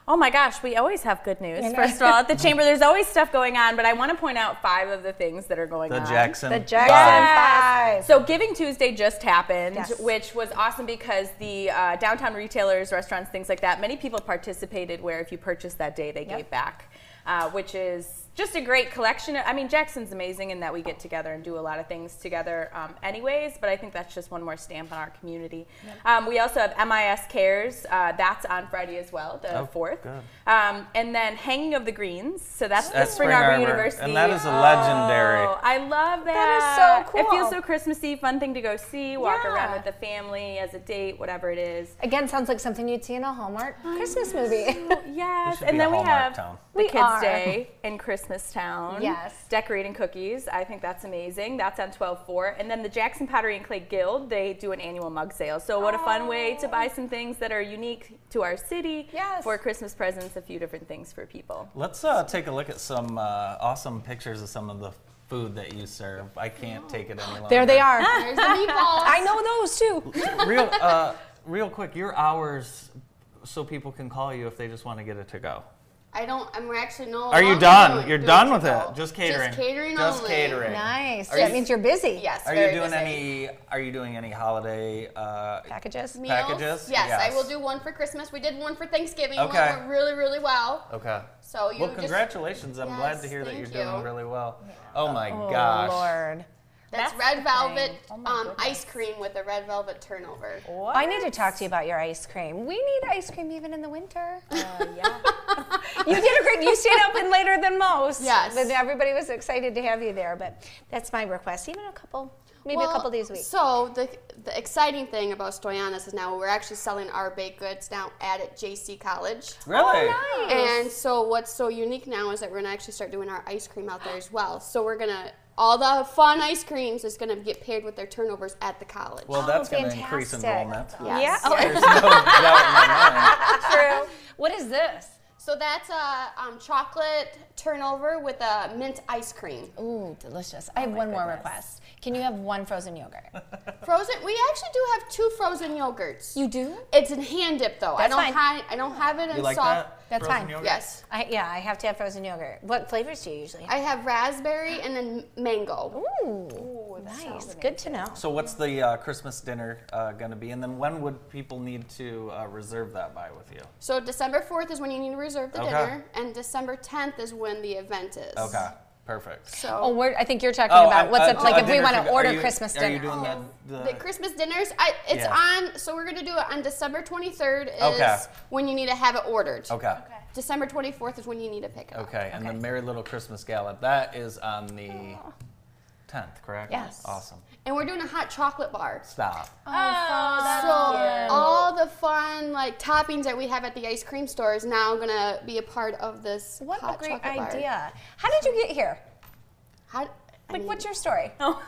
Oh my gosh, we always have good news. You know? First of all, at the <laughs> chamber, there's always stuff going on, but I want to point out five of the things that are going on. The on. Jackson. The Jackson Five. Five. So Giving Tuesday just happened, Yes. which was awesome because the uh, downtown retailers, restaurants, things like that, many people participated where if you purchased that day, they gave back, uh, which is just a great collection. I mean, Jackson's amazing in that we get together and do a lot of things together um, anyways, but I think that's just one more stamp on our community. Um, we also have MIS Cares. Uh, that's on Friday as well, the Oh, 4th. good. Um, and then Hanging of the Greens. So that's the At Spring, Spring Arbor, Arbor, University. and that is a legendary- Oh, I love that. That is so cool. It feels so Christmassy, fun thing to go see, walk Yeah. around with the family as a date, whatever it is. Again, sounds like something you'd see in a Hallmark Christmas movie. <laughs> Yes, and then a we have town. the We Kids are. Day in Christmas Town. Yes. Decorating cookies. I think that's amazing. That's on 12-4. And then the Jackson Pottery and Clay Guild, they do an annual mug sale. So what a fun way to buy some things that are unique to our city Yes. for Christmas presents, a few different things for people. Let's uh, take a look at some uh, awesome pictures of some of the food that you serve. I can't take it any longer. there they are. There's the meatballs. <laughs> I know those too. <laughs> real, uh, real quick, your hours, so people can call you if they just want to get it to go. I don't. I'm actually no. Are you done? doing- You're doing done with go. it. Just catering. Just catering Just only. catering. Nice. Are that you- means you're busy. Yes. Are very you doing busy. any? Are you doing any holiday? Uh, Packages. Meals? packages? Yes, I will do one for Christmas. We did one for Thanksgiving. Okay. One went really, really well. okay. So you Well, just- congratulations. I'm glad to hear that you're thank doing you. really well. Oh my gosh. Oh gosh. Lord. That's, That's red velvet. Oh um, ice cream with a red velvet turnover. I need to talk to you about your ice cream. We need ice cream even in the winter. Uh, yeah. <laughs> you did a great. You stayed open later than most. Yes. But everybody was excited to have you there. But that's my request. Even a couple, maybe a couple days a week. So the the exciting thing about Stoyanas is now we're actually selling our baked goods now at, at JC College. Really? Oh, And so what's so unique now is that we're gonna actually start doing our ice cream out there as well. So we're gonna all the fun ice creams is gonna get paired with their turnovers at the college. Well, that's going to increase fantastic. enrollment. Yes. Yeah. Oh, There's <laughs> no doubt in my mind. true. What is this? So that's a um, chocolate turnover with a mint ice cream. Ooh, delicious. I have one more request. Can you have one frozen yogurt? <laughs> Frozen. We actually do have two frozen yogurts. You do? It's in hand dip though. I That's don't fine. ha- I don't have it in You like soft. that? That's Frozen fine. yogurt? Yes. I, yeah, I have to have frozen yogurt. What flavors do you usually? I have raspberry and then mango. Ooh, nice. Good to know. So what's the uh, Christmas dinner uh, going to be? And then when would people need to uh, reserve that by with you? So December 4th is when you need to reserve the Okay. dinner, and December 10th is when the event is. Okay, perfect. So Oh, we're, I think you're talking Oh, about what's uh, up, like if we want to to order you- Christmas Are dinner. you doing the, the the Christmas dinners, I, it's Yeah. on. So we're gonna do it on December 23rd. Is Okay. when you need to have it ordered. Okay. okay. December 24th is when you need to pick it up. Okay, and the Merry Little Christmas Gala, that is on the 10th, correct? Yes. Awesome. And we're doing a hot chocolate bar. Stop. Oh, oh, so all the fun like toppings that we have at the ice cream store is now gonna be a part of this What hot a great chocolate bar. idea. How did you get here? How, Like, what's your story? <laughs> Oh.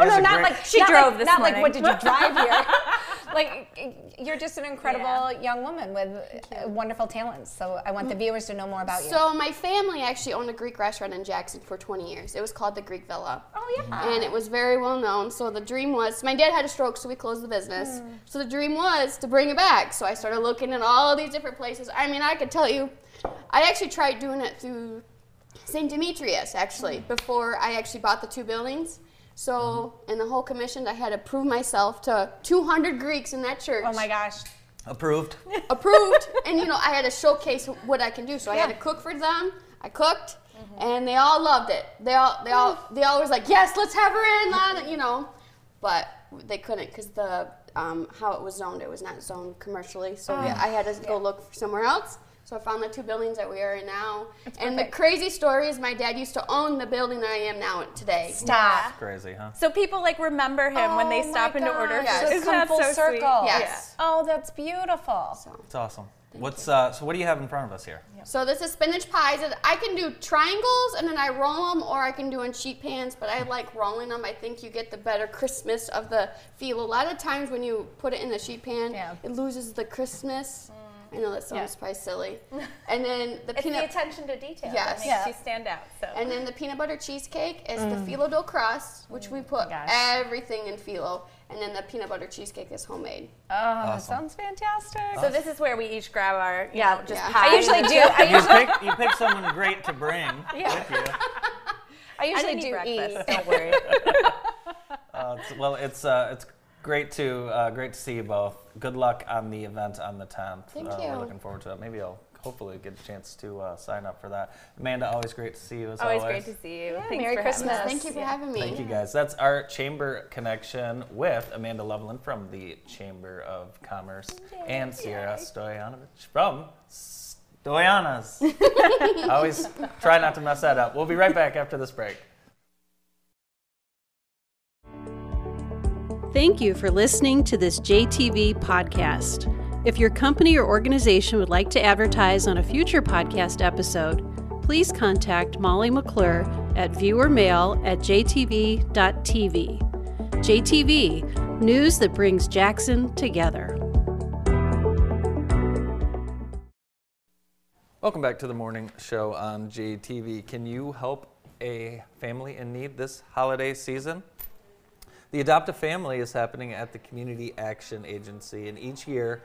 Oh, <laughs> no, not great- like She not drove like, this Not like what did you drive here? <laughs> like you're just an incredible young woman with uh, wonderful talents. So I want the viewers to know more about you. So my family actually owned a Greek restaurant in Jackson for 20 years. It was called the Greek Villa. oh yeah. And it was very well known. So the dream was, my dad had a stroke, so we closed the business. So the dream was to bring it back. So I started looking at all these different places. I mean, I could tell you, I actually tried doing it through St. Demetrius, actually, hmm. before I actually bought the two buildings. So hmm. in the whole commission, I had to prove myself to 200 Greeks in that church. oh my gosh. Approved. <laughs> approved. And you know i had to showcase what i can do. So i had to cook for them. I cooked mm-hmm. and they all loved it. They all they all hmm. they all was like yes let's have her in you know. But they couldn't because the um, how it was zoned it was not zoned commercially. So oh. we, i had to go look somewhere else so i found the two buildings that we are in now and the crazy story is my dad used to own the building that i am now today Stop. Crazy, huh? So people like remember him when they Oh stop my in to order. gosh. food. Isn't come that full so circle. sweet? Yes. Oh, that's beautiful. It's awesome. What's uh? So what do you have in front of us here? So this is spinach pies. I can do triangles and then I roll them, or I can do in sheet pans. But I like rolling them. I think you get the better crispness of the feel. A lot of times when you put it in the sheet pan, Yeah. it loses the crispness. I know that sounds Yeah. probably silly. <laughs> And then the It's the peanut attention to detail Yes. that makes Yeah. you stand out. So. and then the peanut butter cheesecake is the phyllo dough crust, which we put gosh. everything in phyllo. And then the peanut butter cheesecake is homemade. Oh, sounds fantastic. So this is where we each grab our, you Yeah. know, just Yeah. pie. I usually do. <laughs> I You usually, pick you pick someone great to bring <laughs> with you. I I usually didn't eat do breakfast. eat. Don't worry. Uh, it's, well, it's uh, it's great to uh, great to see you both. Good luck on the event on the 10th. Thank uh, you. We're looking forward to it. Maybe I'll hopefully get a chance to uh, sign up for that. Amanda, always great to see you as Always always. great to see you. Yeah, Thanks Merry for having Christmas. us. Thank you for having me. Thank you guys. That's our chamber connection with Amanda Loveland from the Chamber of Commerce and Sierra Stoyanovich from Stoyanas. I <laughs> always try not to mess that up. We'll be right back after this break. Thank you for listening to this JTV podcast. If your company or organization would like to advertise on a future podcast episode, please contact Molly McClure at viewermail at jtv.tv. JTV, news that brings Jackson together. Welcome back to the morning show on JTV. Can you help a family in need this holiday season? The Adopt a Family is happening at the Community Action Agency, and each year,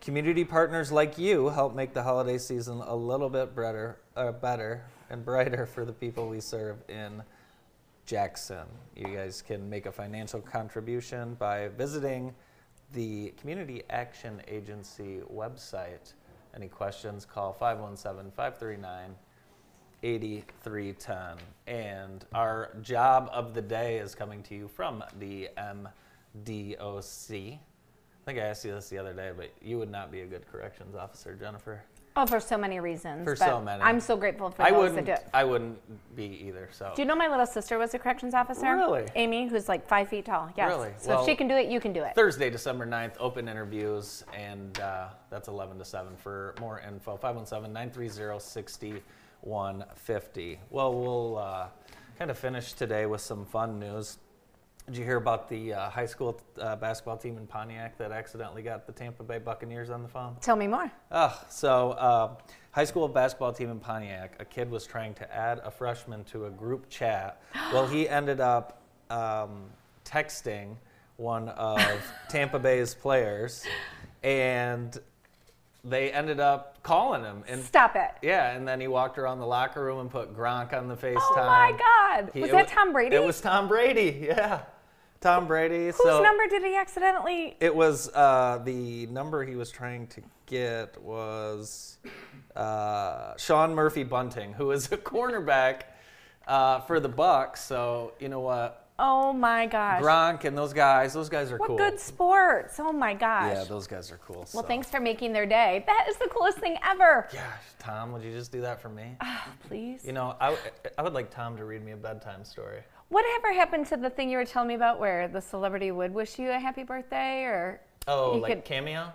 community partners like you help make the holiday season a little bit better, uh, better and brighter for the people we serve in Jackson. You guys can make a financial contribution by visiting the Community Action Agency website. Any questions, call 517 539 8310. And our job of the day is coming to you from the MDOC. I think I asked you this the other day, but you would not be a good corrections officer, Jennifer. Oh, for so many reasons. For so many. I'm so grateful for I those wouldn't. that do it. I wouldn't be either. So. Do you know my little sister was a corrections officer? Really? Amy, who's like five feet tall. Yes. Really? So Well, if she can do it, you can do it. Thursday, December 9th, open interviews, and uh, that's 11 to 7. For more info, 517 930 6150. Well, we'll uh, kind of finish today with some fun news. Did you hear about the uh, high school uh, basketball team in Pontiac that accidentally got the Tampa Bay Buccaneers on the phone? Tell me more. Oh, so uh, high school basketball team in Pontiac, a kid was trying to add a freshman to a group chat. <gasps> well, he ended up um, texting one of <laughs> Tampa Bay's players, and they ended up calling him. And Stop it. yeah, and then he walked around the locker room and put Gronk on the FaceTime. Oh my God. He- was that Tom Brady? It was Tom Brady. Yeah, Tom Brady. Whose so number did he accidentally? it was uh, the number he was trying to get was uh, Sean Murphy Bunting, who is a <laughs> cornerback uh, for the Bucs. So you know what, Oh my gosh. Gronk and those guys, those guys are what cool. good sports. Oh my gosh. Yeah, those guys are cool. well, so. thanks for making their day. That is the coolest thing ever. Gosh, Tom, would you just do that for me? <sighs> Please. You know, I, I would like Tom to read me a bedtime story. Whatever happened to the thing you were telling me about where the celebrity would wish you a happy birthday or Oh, like could- Cameo?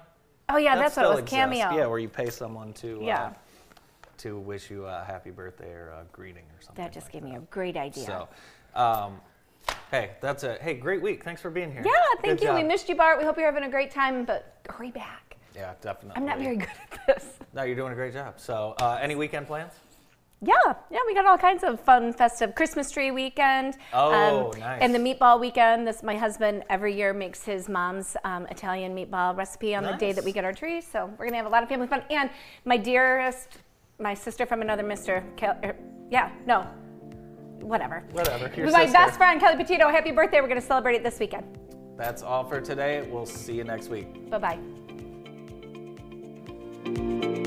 Oh yeah, That that's what it was, exists. Cameo. Yeah, where you pay someone to uh, Yeah. to wish you a happy birthday or a greeting or something. That just gave me a great idea. So, um, hey, that's it. Hey, great week. Thanks for being here. yeah, thank Good you. We missed you, Bart. We hope you're having a great time, but hurry back. Yeah, definitely. I'm not very good at this. No, you're doing a great job. So, uh, any weekend plans? Yeah, yeah, we got all kinds of fun, festive Christmas tree weekend. Oh, nice. And the meatball weekend. This my husband every year makes his mom's um, Italian meatball recipe on the day that we get our tree. So we're gonna have a lot of family fun. And my dearest, my sister from another Mister. Er, yeah, no, whatever. Whatever. Your my sister. best friend Kelly Petito. Happy birthday! We're gonna celebrate it this weekend. That's all for today. We'll see you next week. Bye bye.